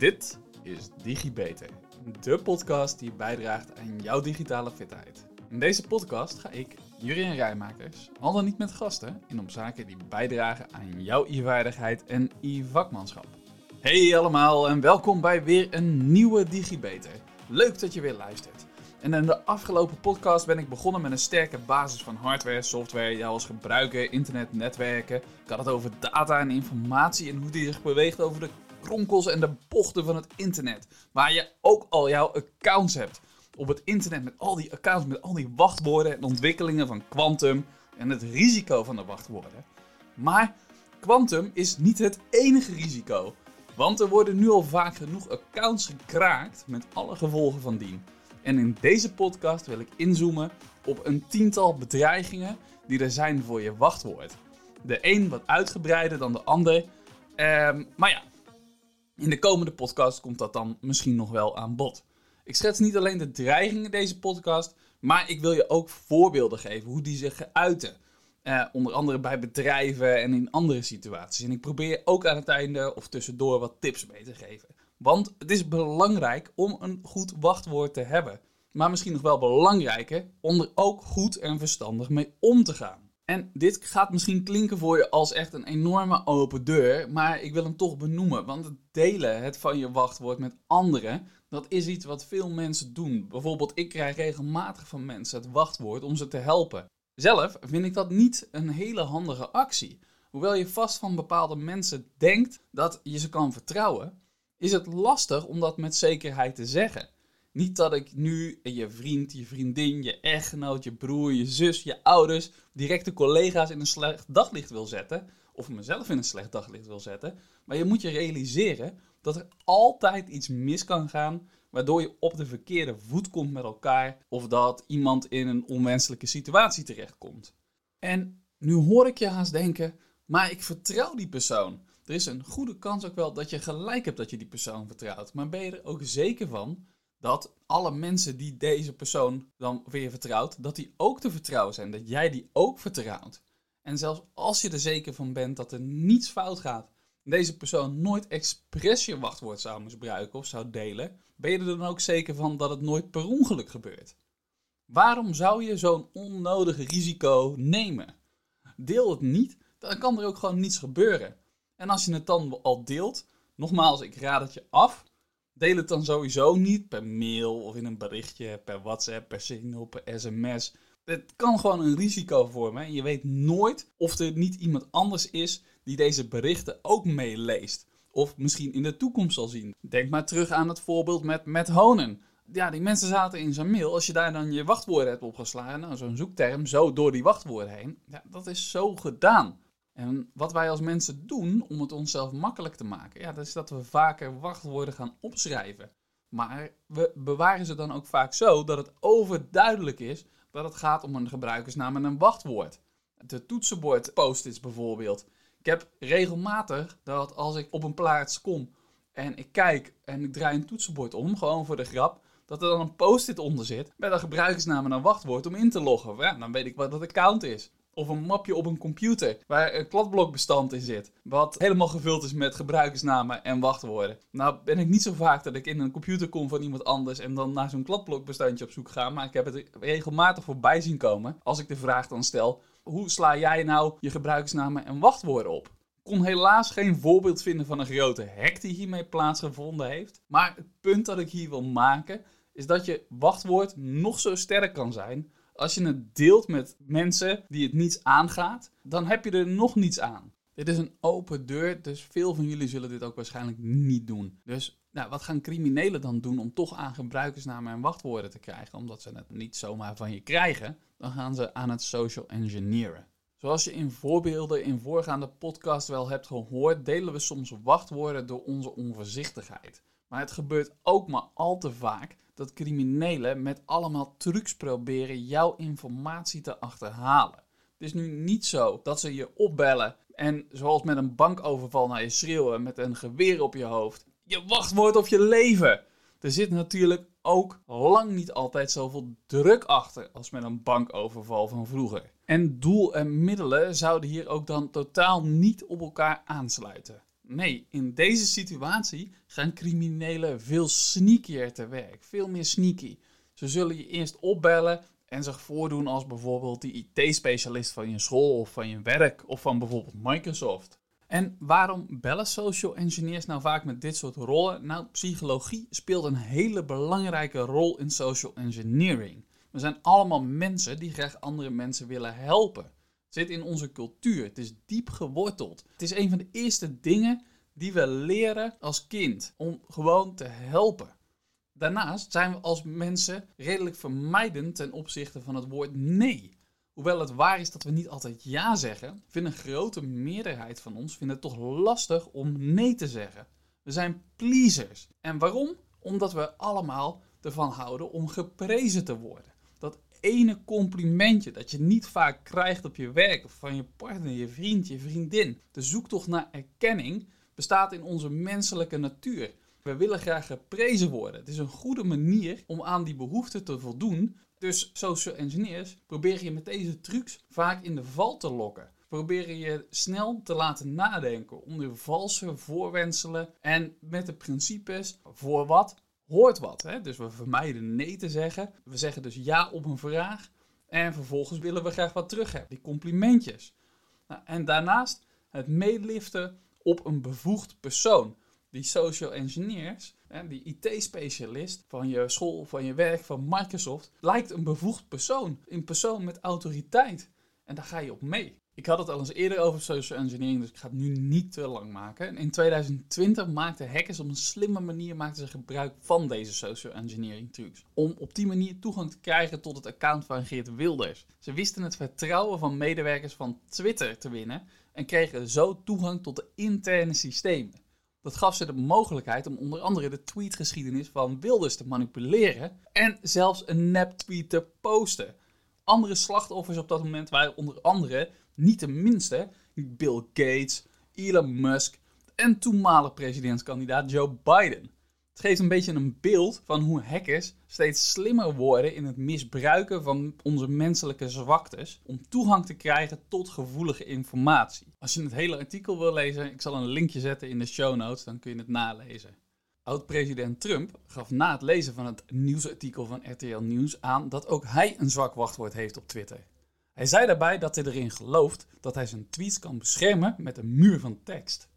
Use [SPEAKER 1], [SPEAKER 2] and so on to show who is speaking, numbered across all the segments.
[SPEAKER 1] Dit is DigiBeter, de podcast die bijdraagt aan jouw digitale fitheid. In deze podcast ga ik, Jurien Rijmakers, al dan niet met gasten, in op zaken die bijdragen aan jouw e-vaardigheid en e-vakmanschap. Hey allemaal en welkom bij weer een nieuwe DigiBeter. Leuk dat je weer luistert. En in de afgelopen podcast ben ik begonnen met een sterke basis van hardware, software, jou als gebruiker, internet, netwerken. Ik had het over data en informatie en hoe die zich beweegt over de kronkels en de bochten van het internet. Waar je ook al jouw accounts hebt. Op het internet met al die accounts, met al die wachtwoorden en ontwikkelingen van Quantum en het risico van de wachtwoorden. Maar Quantum is niet het enige risico. Want er worden nu al vaak genoeg accounts gekraakt met alle gevolgen van dien. En in deze podcast wil ik inzoomen op een tiental bedreigingen die er zijn voor je wachtwoord. De een wat uitgebreider dan de ander. Ehm, maar ja, in de komende podcast komt dat dan misschien nog wel aan bod. Ik schets niet alleen de dreigingen in deze podcast, maar ik wil je ook voorbeelden geven hoe die zich uiten. Uh, onder andere bij bedrijven en in andere situaties. En ik probeer ook aan het einde of tussendoor wat tips mee te geven. Want het is belangrijk om een goed wachtwoord te hebben. Maar misschien nog wel belangrijker om er ook goed en verstandig mee om te gaan. En dit gaat misschien klinken voor je als echt een enorme open deur, maar ik wil hem toch benoemen. Want het delen het van je wachtwoord met anderen, dat is iets wat veel mensen doen. Bijvoorbeeld, ik krijg regelmatig van mensen het wachtwoord om ze te helpen. Zelf vind ik dat niet een hele handige actie. Hoewel je vast van bepaalde mensen denkt dat je ze kan vertrouwen, is het lastig om dat met zekerheid te zeggen. Niet dat ik nu je vriend, je vriendin, je echtgenoot, je broer, je zus, je ouders, directe collega's in een slecht daglicht wil zetten. Of mezelf in een slecht daglicht wil zetten. Maar je moet je realiseren dat er altijd iets mis kan gaan. Waardoor je op de verkeerde voet komt met elkaar. Of dat iemand in een onwenselijke situatie terechtkomt. En nu hoor ik je haast denken, maar ik vertrouw die persoon. Er is een goede kans ook wel dat je gelijk hebt dat je die persoon vertrouwt. Maar ben je er ook zeker van dat alle mensen die deze persoon dan weer vertrouwt, dat die ook te vertrouwen zijn. Dat jij die ook vertrouwt. En zelfs als je er zeker van bent dat er niets fout gaat, deze persoon nooit expres je wachtwoord zou misbruiken of zou delen, ben je er dan ook zeker van dat het nooit per ongeluk gebeurt. Waarom zou je zo'n onnodig risico nemen? Deel het niet, dan kan er ook gewoon niets gebeuren. En als je het dan al deelt, nogmaals, ik raad het je af. Deel het dan sowieso niet per mail of in een berichtje, per WhatsApp, per Signal, per sms. Het kan gewoon een risico vormen. En je weet nooit of er niet iemand anders is die deze berichten ook meeleest. Of misschien in de toekomst zal zien. Denk maar terug aan het voorbeeld met Matt Honen. Ja, die mensen zaten in zijn mail. Als je daar dan je wachtwoorden hebt opgeslagen, nou, zo'n zoekterm, zo door die wachtwoorden heen. Ja, dat is zo gedaan. En wat wij als mensen doen om het onszelf makkelijk te maken, ja, dat is dat we vaker wachtwoorden gaan opschrijven. Maar we bewaren ze dan ook vaak zo dat het overduidelijk is dat het gaat om een gebruikersnaam en een wachtwoord. De toetsenbord post-its bijvoorbeeld. Ik heb regelmatig dat als ik op een plaats kom en ik kijk en ik draai een toetsenbord om, gewoon voor de grap, dat er dan een post-it onder zit met een gebruikersnaam en een wachtwoord om in te loggen. Ja, dan weet ik wat dat account is. Of een mapje op een computer waar een kladblokbestand in zit. Wat helemaal gevuld is met gebruikersnamen en wachtwoorden. Nou ben ik niet zo vaak dat ik in een computer kom van iemand anders en dan naar zo'n kladblokbestandje op zoek ga. Maar ik heb het regelmatig voorbij zien komen als ik de vraag dan stel. Hoe sla jij nou je gebruikersnamen en wachtwoorden op? Kon helaas geen voorbeeld vinden van een grote hack die hiermee plaatsgevonden heeft. Maar het punt dat ik hier wil maken is dat je wachtwoord nog zo sterk kan zijn als je het deelt met mensen die het niets aangaat, dan heb je er nog niets aan. Dit is een open deur, dus veel van jullie zullen dit ook waarschijnlijk niet doen. Dus nou, wat gaan criminelen dan doen om toch aan gebruikersnamen en wachtwoorden te krijgen? Omdat ze het niet zomaar van je krijgen, dan gaan ze aan het social engineeren. Zoals je in voorbeelden in voorgaande podcast wel hebt gehoord, delen we soms wachtwoorden door onze onvoorzichtigheid. Maar het gebeurt ook maar al te vaak dat criminelen met allemaal trucs proberen jouw informatie te achterhalen. Het is nu niet zo dat ze je opbellen en zoals met een bankoverval naar je schreeuwen met een geweer op je hoofd. Je wachtwoord op je leven. Er zit natuurlijk ook lang niet altijd zoveel druk achter als met een bankoverval van vroeger. En doel en middelen zouden hier ook dan totaal niet op elkaar aansluiten. Nee, in deze situatie gaan criminelen veel sneakier te werk. Veel meer sneaky. Ze zullen je eerst opbellen en zich voordoen als bijvoorbeeld die IT-specialist van je school of van je werk of van bijvoorbeeld Microsoft. En waarom bellen social engineers nou vaak met dit soort rollen? Nou, psychologie speelt een hele belangrijke rol in social engineering. We zijn allemaal mensen die graag andere mensen willen helpen. Zit in onze cultuur. Het is diep geworteld. Het is een van de eerste dingen die we leren als kind om gewoon te helpen. Daarnaast zijn we als mensen redelijk vermijdend ten opzichte van het woord nee. Hoewel het waar is dat we niet altijd ja zeggen, vindt een grote meerderheid van ons vindt het toch lastig om nee te zeggen. We zijn pleasers. En waarom? Omdat we allemaal ervan houden om geprezen te worden. Ene complimentje dat je niet vaak krijgt op je werk of van je partner, je vriend, je vriendin. De zoektocht naar erkenning bestaat in onze menselijke natuur. We willen graag geprezen worden. Het is een goede manier om aan die behoefte te voldoen. Dus social engineers proberen je met deze trucs vaak in de val te lokken. Proberen je snel te laten nadenken onder valse voorwenselen en met de principes voor wat hoort wat. Hè? Dus we vermijden nee te zeggen. We zeggen dus ja op een vraag. En vervolgens willen we graag wat terug hebben. Die complimentjes. Nou, en daarnaast het meeliften op een bevoegd persoon. Die social engineers, hè, die IT-specialist van je school, van je werk, van Microsoft, lijkt een bevoegd persoon. Een persoon met autoriteit. En daar ga je op mee. Ik had het al eens eerder over social engineering, dus ik ga het nu niet te lang maken. In 2020 maakten hackers op een slimme manier maakten ze gebruik van deze social engineering trucs. Om op die manier toegang te krijgen tot het account van Geert Wilders. Ze wisten het vertrouwen van medewerkers van Twitter te winnen en kregen zo toegang tot de interne systemen. Dat gaf ze de mogelijkheid om onder andere de tweetgeschiedenis van Wilders te manipuleren en zelfs een nep-tweet te posten. Andere slachtoffers op dat moment waren onder andere, niet de minste, Bill Gates, Elon Musk en toenmalig presidentskandidaat Joe Biden. Het geeft een beetje een beeld van hoe hackers steeds slimmer worden in het misbruiken van onze menselijke zwaktes om toegang te krijgen tot gevoelige informatie. Als je het hele artikel wil lezen, ik zal een linkje zetten in de show notes, dan kun je het nalezen. Oud-president Trump gaf na het lezen van het nieuwsartikel van RTL Nieuws aan dat ook hij een zwak wachtwoord heeft op Twitter. Hij zei daarbij dat hij erin gelooft dat hij zijn tweets kan beschermen met een muur van tekst.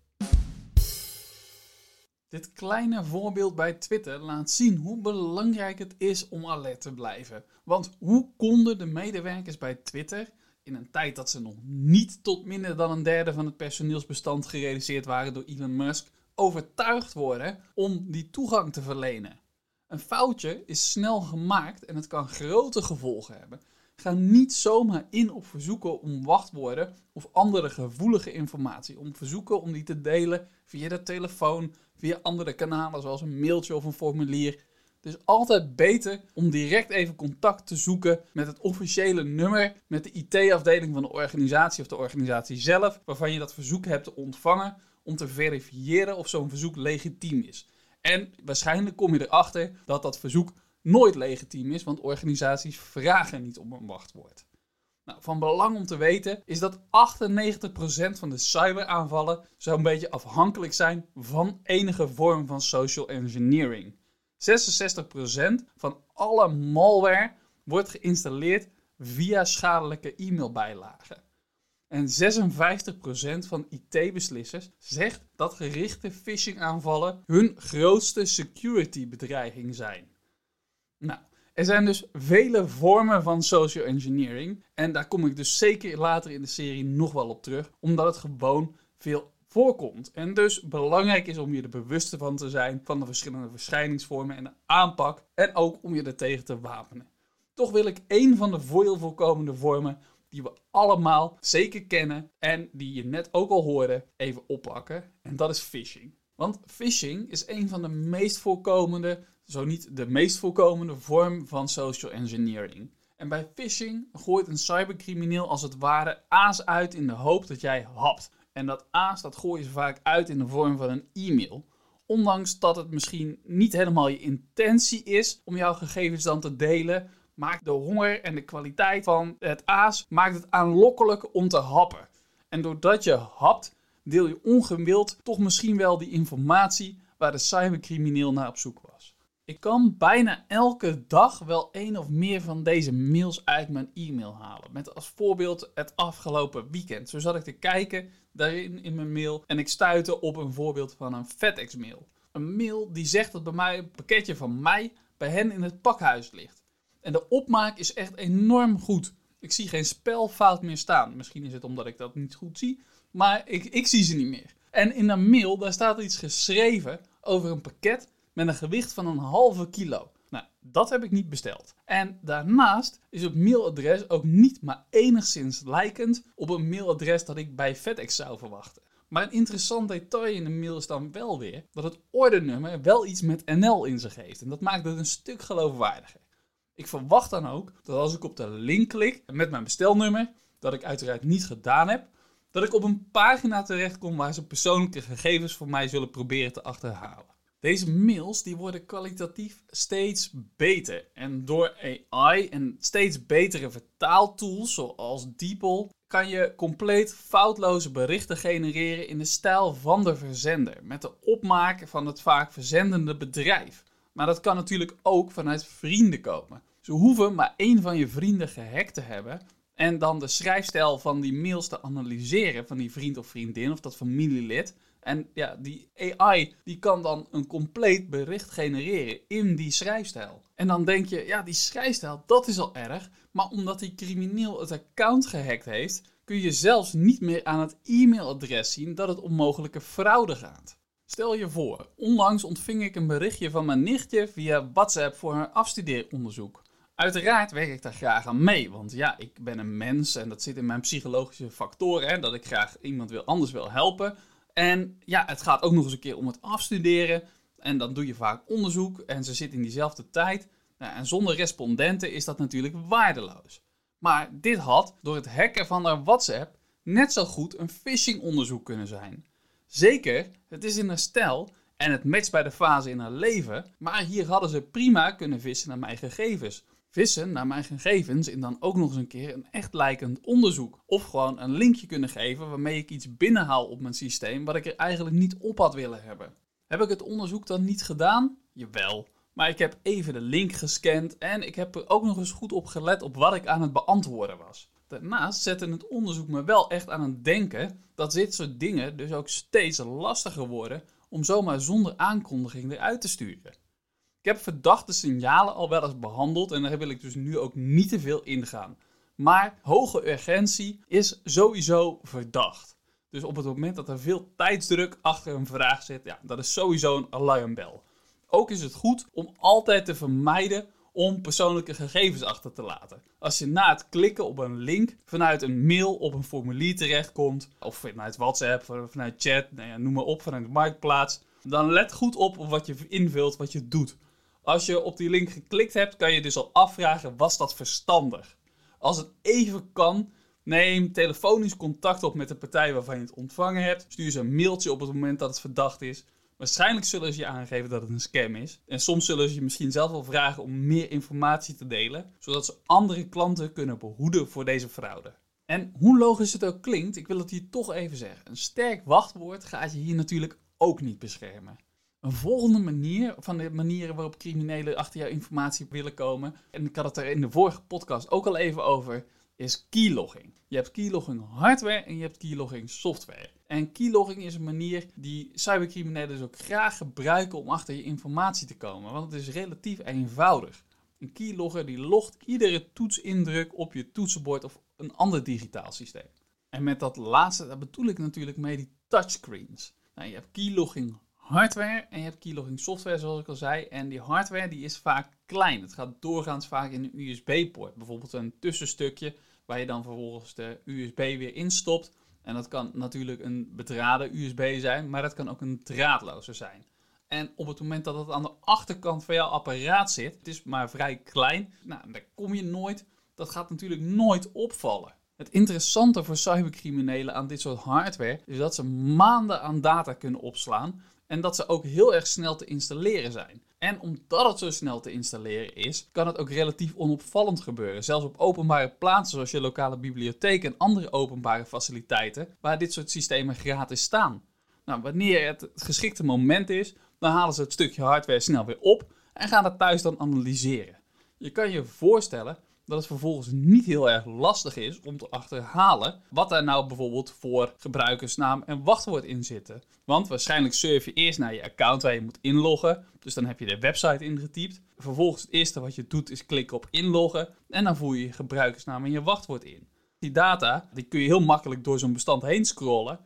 [SPEAKER 1] Dit kleine voorbeeld bij Twitter laat zien hoe belangrijk het is om alert te blijven. Want hoe konden de medewerkers bij Twitter, in een tijd dat ze nog niet tot minder dan een derde van het personeelsbestand gerealiseerd waren door Elon Musk, overtuigd worden om die toegang te verlenen? Een foutje is snel gemaakt en het kan grote gevolgen hebben. Ga niet zomaar in op verzoeken om wachtwoorden of andere gevoelige informatie. Om verzoeken om die te delen via de telefoon, via andere kanalen zoals een mailtje of een formulier. Het is altijd beter om direct even contact te zoeken met het officiële nummer, met de IT-afdeling van de organisatie of de organisatie zelf, waarvan je dat verzoek hebt ontvangen, om te verifiëren of zo'n verzoek legitiem is. En waarschijnlijk kom je erachter dat dat verzoek nooit legitiem is, want organisaties vragen niet om een wachtwoord. Nou, van belang om te weten is dat 98% van de cyberaanvallen zo'n beetje afhankelijk zijn van enige vorm van social engineering. 66% van alle malware wordt geïnstalleerd via schadelijke e-mailbijlagen. En 56% van IT-beslissers zegt dat gerichte phishing-aanvallen hun grootste security bedreiging zijn. Nou, er zijn dus vele vormen van social engineering. En daar kom ik dus zeker later in de serie nog wel op terug, omdat het gewoon veel voorkomt. En dus belangrijk is om je er bewust van te zijn van de verschillende verschijningsvormen en de aanpak. En ook om je er tegen te wapenen. Toch wil ik één van de veel voorkomende vormen die we allemaal zeker kennen en die je net ook al hoorde, even oppakken. En dat is phishing. Want phishing is een van de meest voorkomende zo niet de meest voorkomende vorm van social engineering. En bij phishing gooit een cybercrimineel als het ware aas uit in de hoop dat jij hapt. En dat aas dat gooi je vaak uit in de vorm van een e-mail. Ondanks dat het misschien niet helemaal je intentie is om jouw gegevens dan te delen, maakt de honger en de kwaliteit van het aas maakt het aanlokkelijk om te happen. En doordat je hapt, deel je ongewild toch misschien wel die informatie waar de cybercrimineel naar op zoek was. Ik kan bijna elke dag wel één of meer van deze mails uit mijn e-mail halen. Met als voorbeeld het afgelopen weekend. Zo zat ik te kijken daarin in mijn mail en ik stuitte op een voorbeeld van een FedEx-mail. Een mail die zegt dat bij mij een pakketje van mij bij hen in het pakhuis ligt. En de opmaak is echt enorm goed. Ik zie geen spelfout meer staan. Misschien is het omdat ik dat niet goed zie, maar ik, ik zie ze niet meer. En in een mail, daar staat iets geschreven over een pakket met een gewicht van een halve kilo. Nou, dat heb ik niet besteld. En daarnaast is het mailadres ook niet maar enigszins lijkend op een mailadres dat ik bij FedEx zou verwachten. Maar een interessant detail in de mail is dan wel weer dat het ordenummer wel iets met NL in zich heeft. En dat maakt het een stuk geloofwaardiger. Ik verwacht dan ook dat als ik op de link klik met mijn bestelnummer, dat ik uiteraard niet gedaan heb, dat ik op een pagina terechtkom waar ze persoonlijke gegevens voor mij zullen proberen te achterhalen. Deze mails die worden kwalitatief steeds beter. En door AI en steeds betere vertaaltools zoals DeepL kan je compleet foutloze berichten genereren in de stijl van de verzender. Met de opmaak van het vaak verzendende bedrijf. Maar dat kan natuurlijk ook vanuit vrienden komen. Ze hoeven maar één van je vrienden gehackt te hebben en dan de schrijfstijl van die mails te analyseren van die vriend of vriendin of dat familielid. En ja, die AI die kan dan een compleet bericht genereren in die schrijfstijl. En dan denk je, ja, die schrijfstijl, dat is al erg. Maar omdat die crimineel het account gehackt heeft, kun je zelfs niet meer aan het e-mailadres zien dat het om mogelijke fraude gaat. Stel je voor, onlangs ontving ik een berichtje van mijn nichtje via WhatsApp voor haar afstudeeronderzoek. Uiteraard werk ik daar graag aan mee, want ja, ik ben een mens en dat zit in mijn psychologische factoren, dat ik graag iemand wil, anders wil helpen. En ja, het gaat ook nog eens een keer om het afstuderen en dan doe je vaak onderzoek en ze zit in diezelfde tijd. Nou, en zonder respondenten is dat natuurlijk waardeloos. Maar dit had door het hacken van haar WhatsApp net zo goed een phishing-onderzoek kunnen zijn. Zeker, het is in haar stijl en het matcht bij de fase in haar leven, maar hier hadden ze prima kunnen vissen naar mijn gegevens. Vissen naar mijn gegevens en dan ook nog eens een keer een echt lijkend onderzoek. Of gewoon een linkje kunnen geven waarmee ik iets binnenhaal op mijn systeem wat ik er eigenlijk niet op had willen hebben. Heb ik het onderzoek dan niet gedaan? Jawel. Maar ik heb even de link gescand en ik heb er ook nog eens goed op gelet op wat ik aan het beantwoorden was. Daarnaast zette het onderzoek me wel echt aan het denken dat dit soort dingen dus ook steeds lastiger worden om zomaar zonder aankondiging eruit te sturen. Ik heb verdachte signalen al wel eens behandeld en daar wil ik dus nu ook niet te veel ingaan. Maar hoge urgentie is sowieso verdacht. Dus op het moment dat er veel tijdsdruk achter een vraag zit, ja, dat is sowieso een alarmbel. Ook is het goed om altijd te vermijden om persoonlijke gegevens achter te laten. Als je na het klikken op een link vanuit een mail op een formulier terechtkomt, of vanuit WhatsApp, vanuit chat, nou ja, noem maar op, vanuit de marktplaats, dan let goed op op wat je invult, wat je doet. Als je op die link geklikt hebt, kan je dus al afvragen, was dat verstandig? Als het even kan, neem telefonisch contact op met de partij waarvan je het ontvangen hebt. Stuur ze een mailtje op het moment dat het verdacht is. Waarschijnlijk zullen ze je aangeven dat het een scam is. En soms zullen ze je misschien zelf wel vragen om meer informatie te delen, zodat ze andere klanten kunnen behoeden voor deze fraude. En hoe logisch het ook klinkt, ik wil het hier toch even zeggen. Een sterk wachtwoord gaat je hier natuurlijk ook niet beschermen. Een volgende manier van de manieren waarop criminelen achter jouw informatie willen komen, en ik had het er in de vorige podcast ook al even over, is keylogging. Je hebt keylogging hardware en je hebt keylogging software. En keylogging is een manier die cybercriminelen dus ook graag gebruiken om achter je informatie te komen, want het is relatief eenvoudig. Een keylogger die logt iedere toetsindruk op je toetsenbord of een ander digitaal systeem. En met dat laatste, daar bedoel ik natuurlijk mee die touchscreens. Nou, je hebt keylogging hardware en je hebt keylogging software, zoals ik al zei. En die hardware die is vaak klein. Het gaat doorgaans vaak in een USB-poort. Bijvoorbeeld een tussenstukje waar je dan vervolgens de USB weer instopt. En dat kan natuurlijk een bedraden USB zijn, maar dat kan ook een draadloze zijn. En op het moment dat het aan de achterkant van jouw apparaat zit, het is maar vrij klein, nou, daar kom je nooit. Dat gaat natuurlijk nooit opvallen. Het interessante voor cybercriminelen aan dit soort hardware is dat ze maanden aan data kunnen opslaan en dat ze ook heel erg snel te installeren zijn. En omdat het zo snel te installeren is, kan het ook relatief onopvallend gebeuren. Zelfs op openbare plaatsen zoals je lokale bibliotheek en andere openbare faciliteiten, waar dit soort systemen gratis staan. Nou, wanneer het het geschikte moment is, dan halen ze het stukje hardware snel weer op en gaan het thuis dan analyseren. Je kan je voorstellen dat het vervolgens niet heel erg lastig is om te achterhalen wat daar nou bijvoorbeeld voor gebruikersnaam en wachtwoord in zitten. Want waarschijnlijk surf je eerst naar je account waar je moet inloggen. Dus dan heb je de website ingetypt. Vervolgens het eerste wat je doet is klikken op inloggen en dan voer je je gebruikersnaam en je wachtwoord in. Die data die kun je heel makkelijk door zo'n bestand heen scrollen.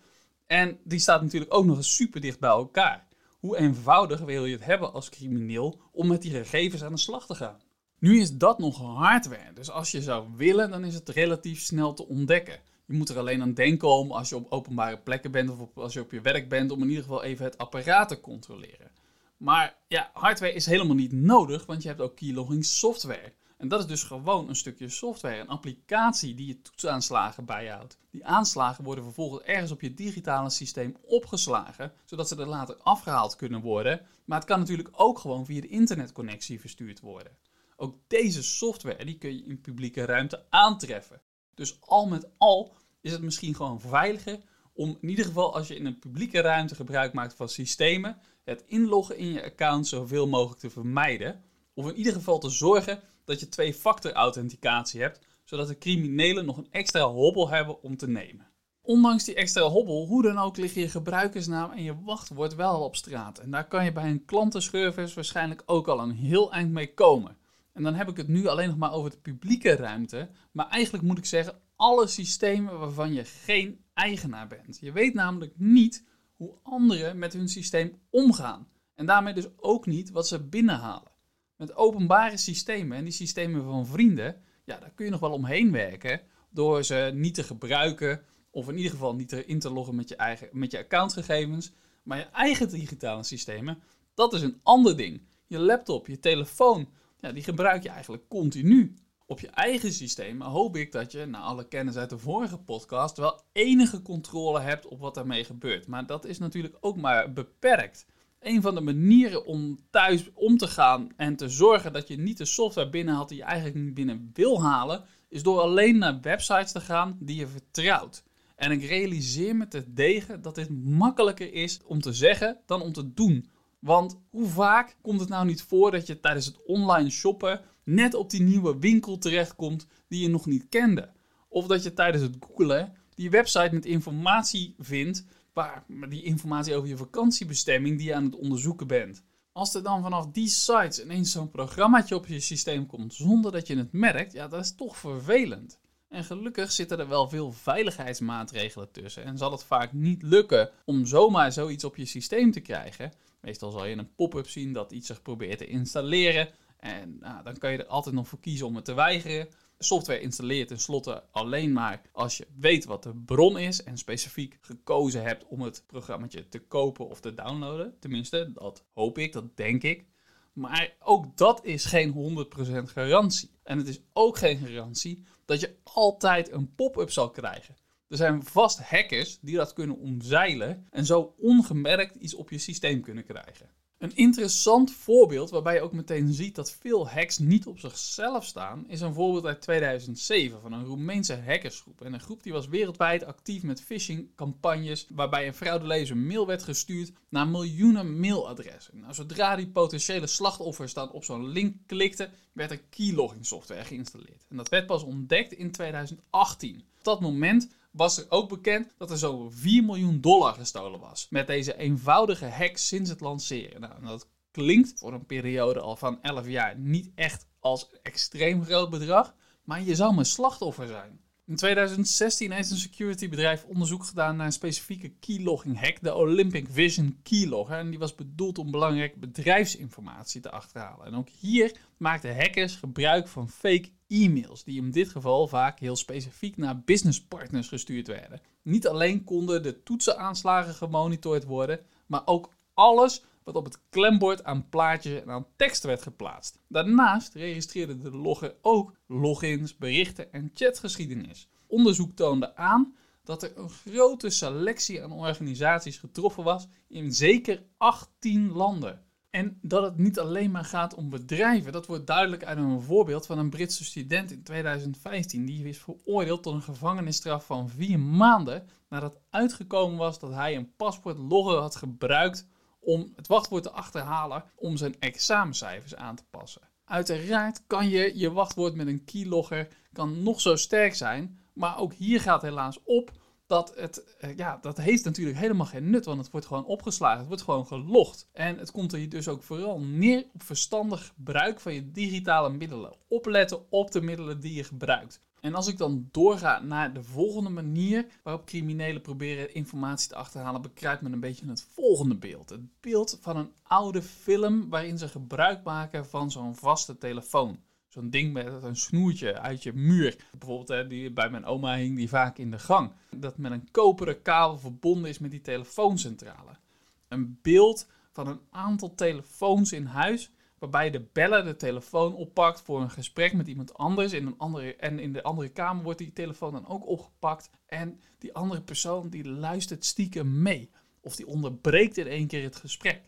[SPEAKER 1] En die staat natuurlijk ook nog eens super dicht bij elkaar. Hoe eenvoudig wil je het hebben als crimineel om met die gegevens aan de slag te gaan? Nu is dat nog hardware, dus als je zou willen, dan is het relatief snel te ontdekken. Je moet er alleen aan denken om als je op openbare plekken bent of als je op je werk bent, om in ieder geval even het apparaat te controleren. Maar ja, hardware is helemaal niet nodig, want je hebt ook keylogging software. En dat is dus gewoon een stukje software, een applicatie die je toetsaanslagen bijhoudt. Die aanslagen worden vervolgens ergens op je digitale systeem opgeslagen, zodat ze er later afgehaald kunnen worden. Maar het kan natuurlijk ook gewoon via de internetconnectie verstuurd worden. Ook deze software die kun je in publieke ruimte aantreffen. Dus al met al is het misschien gewoon veiliger om in ieder geval als je in een publieke ruimte gebruik maakt van systemen, het inloggen in je account zoveel mogelijk te vermijden. Of in ieder geval te zorgen dat je twee-factor authenticatie hebt, zodat de criminelen nog een extra hobbel hebben om te nemen. Ondanks die extra hobbel, hoe dan ook, liggen je gebruikersnaam en je wachtwoord wel op straat. En daar kan je bij een klantenservice waarschijnlijk ook al een heel eind mee komen. En dan heb ik het nu alleen nog maar over de publieke ruimte. Maar eigenlijk moet ik zeggen, alle systemen waarvan je geen eigenaar bent. Je weet namelijk niet hoe anderen met hun systeem omgaan. En daarmee dus ook niet wat ze binnenhalen. Met openbare systemen en die systemen van vrienden, ja, daar kun je nog wel omheen werken. Door ze niet te gebruiken. Of in ieder geval niet in te loggen met je, eigen, met je accountgegevens. Maar je eigen digitale systemen, dat is een ander ding. Je laptop, je telefoon, ja, die gebruik je eigenlijk continu. Op je eigen systeem hoop ik dat je, na alle kennis uit de vorige podcast, wel enige controle hebt op wat daarmee gebeurt. Maar dat is natuurlijk ook maar beperkt. Een van de manieren om thuis om te gaan en te zorgen dat je niet de software binnenhaalt die je eigenlijk niet binnen wil halen, is door alleen naar websites te gaan die je vertrouwt. En ik realiseer me te degen dat dit makkelijker is om te zeggen dan om te doen. Want hoe vaak komt het nou niet voor dat je tijdens het online shoppen net op die nieuwe winkel terechtkomt die je nog niet kende? Of dat je tijdens het googlen die website met informatie vindt, waar die informatie over je vakantiebestemming die je aan het onderzoeken bent. Als er dan vanaf die sites ineens zo'n programmaatje op je systeem komt zonder dat je het merkt, ja, dat is toch vervelend. En gelukkig zitten er wel veel veiligheidsmaatregelen tussen en zal het vaak niet lukken om zomaar zoiets op je systeem te krijgen. Meestal zal je een pop-up zien dat iets zich probeert te installeren. En nou, dan kan je er altijd nog voor kiezen om het te weigeren. Software installeert tenslotte alleen maar als je weet wat de bron is en specifiek gekozen hebt om het programma te kopen of te downloaden. Tenminste, dat hoop ik, dat denk ik. Maar ook dat is geen 100% garantie. En het is ook geen garantie dat je altijd een pop-up zal krijgen. Er zijn vast hackers die dat kunnen omzeilen en zo ongemerkt iets op je systeem kunnen krijgen. Een interessant voorbeeld waarbij je ook meteen ziet dat veel hacks niet op zichzelf staan, is een voorbeeld uit 2007 van een Roemeense hackersgroep. En een groep die was wereldwijd actief met phishing-campagnes waarbij een fraudeleuse mail werd gestuurd naar miljoenen mailadressen. Nou, zodra die potentiële slachtoffers dan op zo'n link klikten, werd er keylogging software geïnstalleerd. En dat werd pas ontdekt in 2018. Op dat moment was er ook bekend dat er zo'n 4 miljoen dollar gestolen was. Met deze eenvoudige hack sinds het lanceren. Nou, dat klinkt voor een periode al van 11 jaar niet echt als extreem groot bedrag. Maar je zou mijn slachtoffer zijn. In 2016 heeft een securitybedrijf onderzoek gedaan naar een specifieke keylogging hack, de Olympic Vision Keylogger. En die was bedoeld om belangrijke bedrijfsinformatie te achterhalen. En ook hier maakten hackers gebruik van fake e-mails, die in dit geval vaak heel specifiek naar businesspartners gestuurd werden. Niet alleen konden de toetsenaanslagen gemonitord worden, maar ook alles wat op het klembord aan plaatjes en aan tekst werd geplaatst. Daarnaast registreerde de logger ook logins, berichten en chatgeschiedenis. Onderzoek toonde aan dat er een grote selectie aan organisaties getroffen was in zeker 18 landen. En dat het niet alleen maar gaat om bedrijven, dat wordt duidelijk uit een voorbeeld van een Britse student in 2015. Die is veroordeeld tot een gevangenisstraf van vier maanden nadat uitgekomen was dat hij een paspoortlogger had gebruikt om het wachtwoord te achterhalen om zijn examencijfers aan te passen. Uiteraard kan je je wachtwoord met een keylogger kan nog zo sterk zijn, maar ook hier gaat helaas op dat het, eh, ja, dat heeft natuurlijk helemaal geen nut, want het wordt gewoon opgeslagen, het wordt gewoon gelogd. En het komt er dus ook vooral neer op verstandig gebruik van je digitale middelen. Opletten op de middelen die je gebruikt. En als ik dan doorga naar de volgende manier waarop criminelen proberen informatie te achterhalen, bekruipt men een beetje het volgende beeld. Het beeld van een oude film waarin ze gebruik maken van zo'n vaste telefoon zo'n ding met een snoertje uit je muur. Bijvoorbeeld hè, die bij mijn oma hing die vaak in de gang. Dat met een koperen kabel verbonden is met die telefooncentrale. Een beeld van een aantal telefoons in huis waarbij de beller de telefoon oppakt voor een gesprek met iemand anders. In een andere, en in de andere kamer wordt die telefoon dan ook opgepakt. En die andere persoon die luistert stiekem mee. Of die onderbreekt in één keer het gesprek.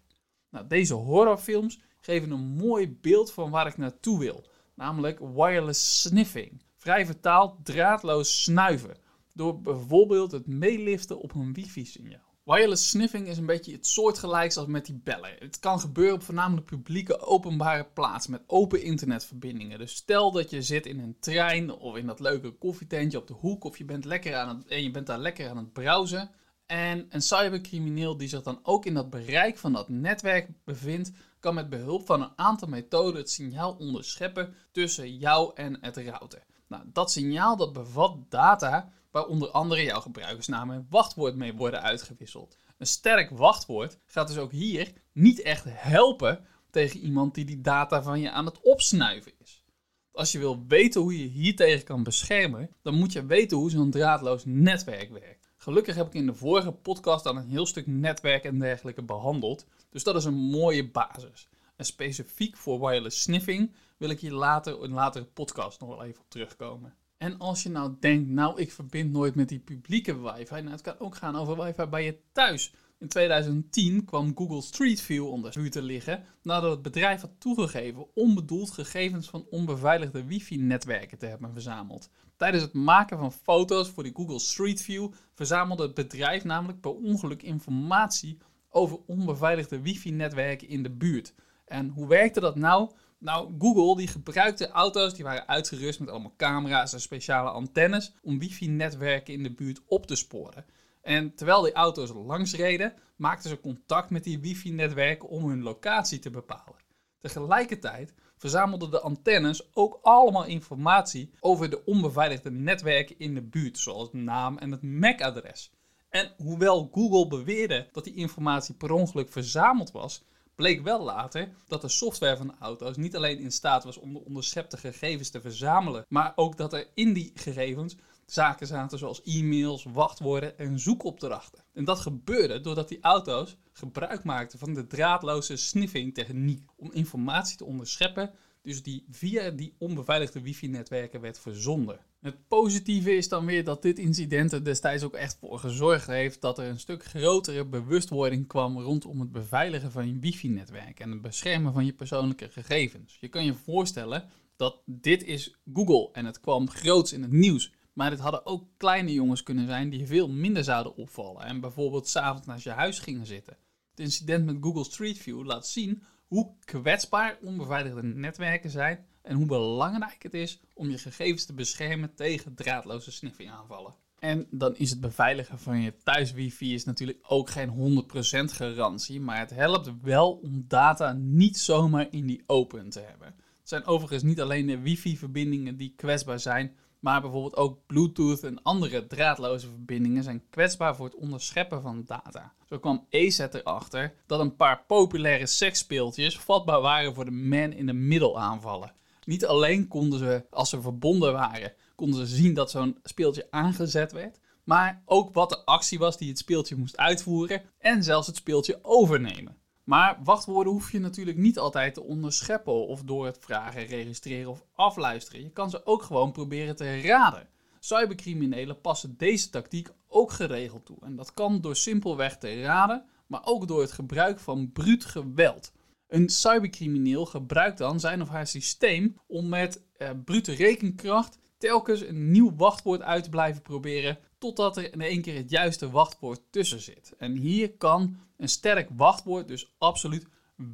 [SPEAKER 1] Nou, deze horrorfilms geven een mooi beeld van waar ik naartoe wil namelijk wireless sniffing. Vrij vertaald draadloos snuiven, door bijvoorbeeld het meeliften op een wifi-signaal. Wireless sniffing is een beetje het soortgelijks als met die bellen. Het kan gebeuren op voornamelijk publieke openbare plaatsen met open internetverbindingen. Dus stel dat je zit in een trein of in dat leuke koffietentje op de hoek of je bent, lekker aan het, en je bent daar lekker aan het browsen. En een cybercrimineel die zich dan ook in dat bereik van dat netwerk bevindt, kan met behulp van een aantal methoden het signaal onderscheppen tussen jou en het router. Nou, dat signaal dat bevat data waar onder andere jouw gebruikersnaam en wachtwoord mee worden uitgewisseld. Een sterk wachtwoord gaat dus ook hier niet echt helpen tegen iemand die die data van je aan het opsnuiven is. Als je wil weten hoe je hiertegen kan beschermen, dan moet je weten hoe zo'n draadloos netwerk werkt. Gelukkig heb ik in de vorige podcast al een heel stuk netwerk en dergelijke behandeld. Dus dat is een mooie basis. En specifiek voor wireless sniffing wil ik hier later in een latere podcast nog wel even op terugkomen. En als je nou denkt, nou ik verbind nooit met die publieke wifi, nou het kan ook gaan over wifi bij je thuis. In 2010 kwam Google Street View onder vuur te liggen nadat het bedrijf had toegegeven onbedoeld gegevens van onbeveiligde wifi-netwerken te hebben verzameld. Tijdens het maken van foto's voor die Google Street View verzamelde het bedrijf namelijk per ongeluk informatie over onbeveiligde wifi-netwerken in de buurt. En hoe werkte dat nou? Nou, Google die gebruikte auto's die waren uitgerust met allemaal camera's en speciale antennes om wifi-netwerken in de buurt op te sporen. En terwijl die auto's langs reden, maakten ze contact met die wifi-netwerken om hun locatie te bepalen. Tegelijkertijd verzamelden de antennes ook allemaal informatie over de onbeveiligde netwerken in de buurt, zoals de naam en het MAC-adres. En hoewel Google beweerde dat die informatie per ongeluk verzameld was, bleek wel later dat de software van de auto's niet alleen in staat was om de onderschepte gegevens te verzamelen, maar ook dat er in die gegevens zaken zaten zoals e-mails, wachtwoorden en zoekopdrachten. En dat gebeurde doordat die auto's gebruik maakten van de draadloze sniffing techniek om informatie te onderscheppen, dus die via die onbeveiligde wifi-netwerken werd verzonden. Het positieve is dan weer dat dit incident er destijds ook echt voor gezorgd heeft dat er een stuk grotere bewustwording kwam rondom het beveiligen van je wifi-netwerk en het beschermen van je persoonlijke gegevens. Je kan je voorstellen dat dit is Google en het kwam groots in het nieuws. Maar het hadden ook kleine jongens kunnen zijn die veel minder zouden opvallen en bijvoorbeeld s'avonds naast je huis gingen zitten. Het incident met Google Street View laat zien hoe kwetsbaar onbeveiligde netwerken zijn en hoe belangrijk het is om je gegevens te beschermen tegen draadloze sniffing aanvallen. En dan is het beveiligen van je thuis wifi is natuurlijk ook geen 100% garantie, maar het helpt wel om data niet zomaar in die open te hebben. Het zijn overigens niet alleen de wifi-verbindingen die kwetsbaar zijn, maar bijvoorbeeld ook Bluetooth en andere draadloze verbindingen zijn kwetsbaar voor het onderscheppen van data. Zo kwam ESET erachter dat een paar populaire seksspeeltjes vatbaar waren voor de man-in-the-middle aanvallen. Niet alleen konden ze, als ze verbonden waren, konden ze zien dat zo'n speeltje aangezet werd, maar ook wat de actie was die het speeltje moest uitvoeren en zelfs het speeltje overnemen. Maar wachtwoorden hoef je natuurlijk niet altijd te onderscheppen of door het vragen, registreren of afluisteren. Je kan ze ook gewoon proberen te raden. Cybercriminelen passen deze tactiek ook geregeld toe. En dat kan door simpelweg te raden, maar ook door het gebruik van bruut geweld. Een cybercrimineel gebruikt dan zijn of haar systeem om met uh, brute rekenkracht telkens een nieuw wachtwoord uit te blijven proberen, totdat er in één keer het juiste wachtwoord tussen zit. En hier kan een sterk wachtwoord dus absoluut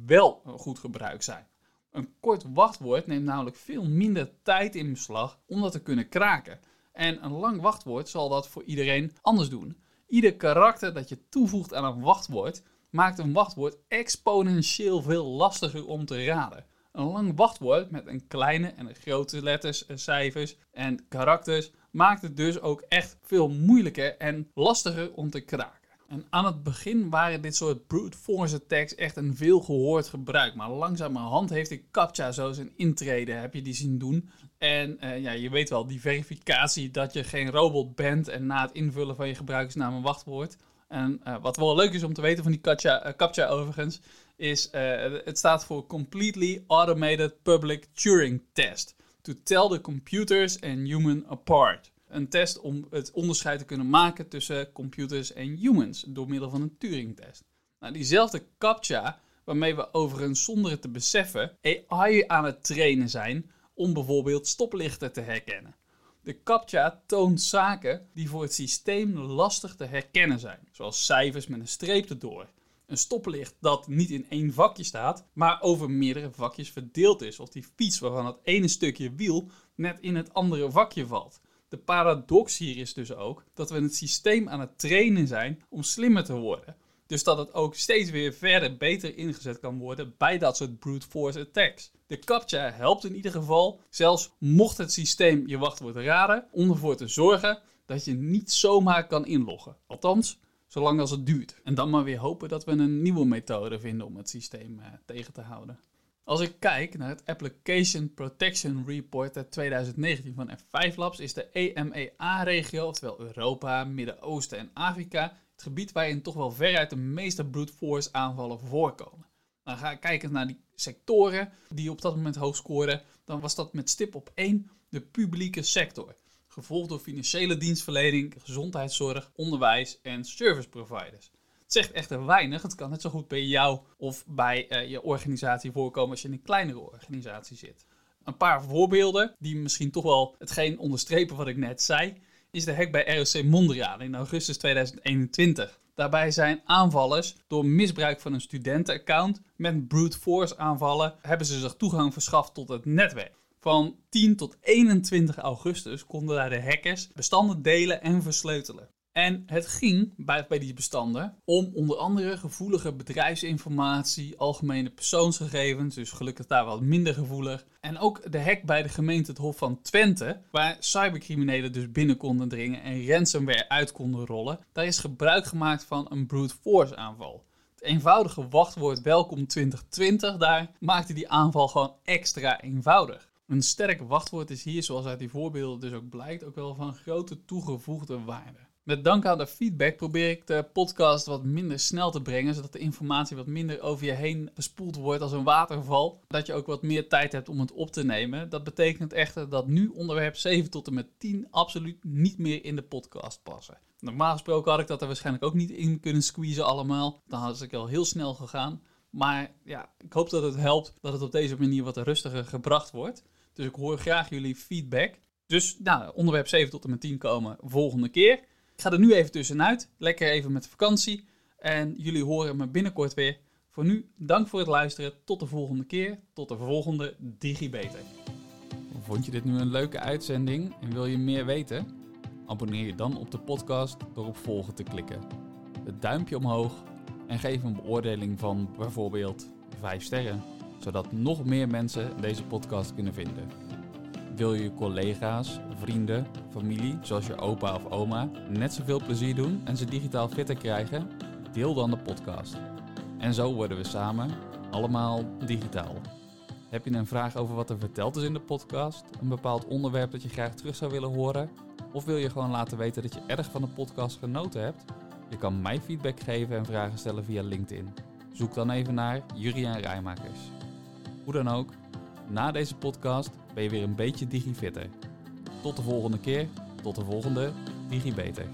[SPEAKER 1] wel een goed gebruik zijn. Een kort wachtwoord neemt namelijk veel minder tijd in beslag om dat te kunnen kraken. En een lang wachtwoord zal dat voor iedereen anders doen. Ieder karakter dat je toevoegt aan een wachtwoord maakt een wachtwoord exponentieel veel lastiger om te raden. Een lang wachtwoord met een kleine en een grote letters en cijfers en karakters maakt het dus ook echt veel moeilijker en lastiger om te kraken. En aan het begin waren dit soort brute force attacks echt een veel gehoord gebruik. Maar langzamerhand heeft de CAPTCHA zo zijn intrede, heb je die zien doen. En uh, ja, je weet wel, die verificatie dat je geen robot bent en na het invullen van je gebruikersnaam een wachtwoord. En uh, wat wel leuk is om te weten van die CAPTCHA, uh, CAPTCHA overigens, is het staat voor Completely Automated Public Turing Test. To tell the computers and human apart een test om het onderscheid te kunnen maken tussen computers en humans door middel van een Turing-test. Nou, diezelfde CAPTCHA, waarmee we overigens zonder het te beseffen AI aan het trainen zijn om bijvoorbeeld stoplichten te herkennen. De CAPTCHA toont zaken die voor het systeem lastig te herkennen zijn, zoals cijfers met een streep erdoor. Een stoplicht dat niet in één vakje staat, maar over meerdere vakjes verdeeld is. Of die fiets waarvan het ene stukje wiel net in het andere vakje valt. De paradox hier is dus ook dat we het systeem aan het trainen zijn om slimmer te worden. Dus dat het ook steeds weer verder beter ingezet kan worden bij dat soort brute force attacks. De CAPTCHA helpt in ieder geval, zelfs mocht het systeem je wachtwoord raden, om ervoor te zorgen dat je niet zomaar kan inloggen. Althans, zolang als het duurt. En dan maar weer hopen dat we een nieuwe methode vinden om het systeem eh, tegen te houden. Als ik kijk naar het Application Protection Report uit 2019 van F5 Labs, is de EMEA-regio, oftewel Europa, Midden-Oosten en Afrika, het gebied waarin toch wel veruit de meeste brute force aanvallen voorkomen. Dan ga ik kijken naar die sectoren die op dat moment hoog scoren, dan was dat met stip op 1 de publieke sector, gevolgd door financiële dienstverlening, gezondheidszorg, onderwijs en service providers. Zegt echter weinig. Het kan net zo goed bij jou of bij uh, je organisatie voorkomen als je in een kleinere organisatie zit. Een paar voorbeelden die misschien toch wel hetgeen onderstrepen wat ik net zei, is de hack bij ROC Mondriaan in augustus 2021. Daarbij zijn aanvallers door misbruik van een studentenaccount met brute force aanvallen hebben ze zich toegang verschaft tot het netwerk. Van 10 tot 21 augustus konden daar de hackers bestanden delen en versleutelen. En het ging bij, bij die bestanden om onder andere gevoelige bedrijfsinformatie, algemene persoonsgegevens, dus gelukkig daar wat minder gevoelig. En ook de hack bij de gemeente het Hof van Twente, waar cybercriminelen dus binnen konden dringen en ransomware uit konden rollen. Daar is gebruik gemaakt van een brute force aanval. Het eenvoudige wachtwoord welkom 2020 daar maakte die aanval gewoon extra eenvoudig. Een sterk wachtwoord is hier, zoals uit die voorbeelden dus ook blijkt, ook wel van grote toegevoegde waarde. Met dank aan de feedback probeer ik de podcast wat minder snel te brengen, zodat de informatie wat minder over je heen gespoeld wordt als een waterval. Dat je ook wat meer tijd hebt om het op te nemen. Dat betekent echter dat nu onderwerp 7 tot en met 10 absoluut niet meer in de podcast passen. Normaal gesproken had ik dat er waarschijnlijk ook niet in kunnen squeezen allemaal. Dan had ik al heel snel gegaan. Maar ja, ik hoop dat het helpt dat het op deze manier wat rustiger gebracht wordt. Dus ik hoor graag jullie feedback. Dus nou, onderwerp 7 tot en met 10 komen volgende keer. Ik ga er nu even tussenuit. Lekker even met vakantie. En jullie horen me binnenkort weer. Voor nu, dank voor het luisteren. Tot de volgende keer. Tot de volgende DigiBeter. Vond je dit nu een leuke uitzending en wil je meer weten? Abonneer je dan op de podcast door op volgen te klikken. Het duimpje omhoog en geef een beoordeling van bijvoorbeeld 5 sterren, zodat nog meer mensen deze podcast kunnen vinden. Wil je collega's, vrienden, familie, zoals je opa of oma, net zoveel plezier doen en ze digitaal fitter krijgen? Deel dan de podcast. En zo worden we samen allemaal digitaal. Heb je een vraag over wat er verteld is in de podcast? Een bepaald onderwerp dat je graag terug zou willen horen? Of wil je gewoon laten weten dat je erg van de podcast genoten hebt? Je kan mij feedback geven en vragen stellen via LinkedIn. Zoek dan even naar Juriaan Rijmakers. Hoe dan ook, na deze podcast ben je weer een beetje digifitter. Tot de volgende keer, tot de volgende DigiBeter.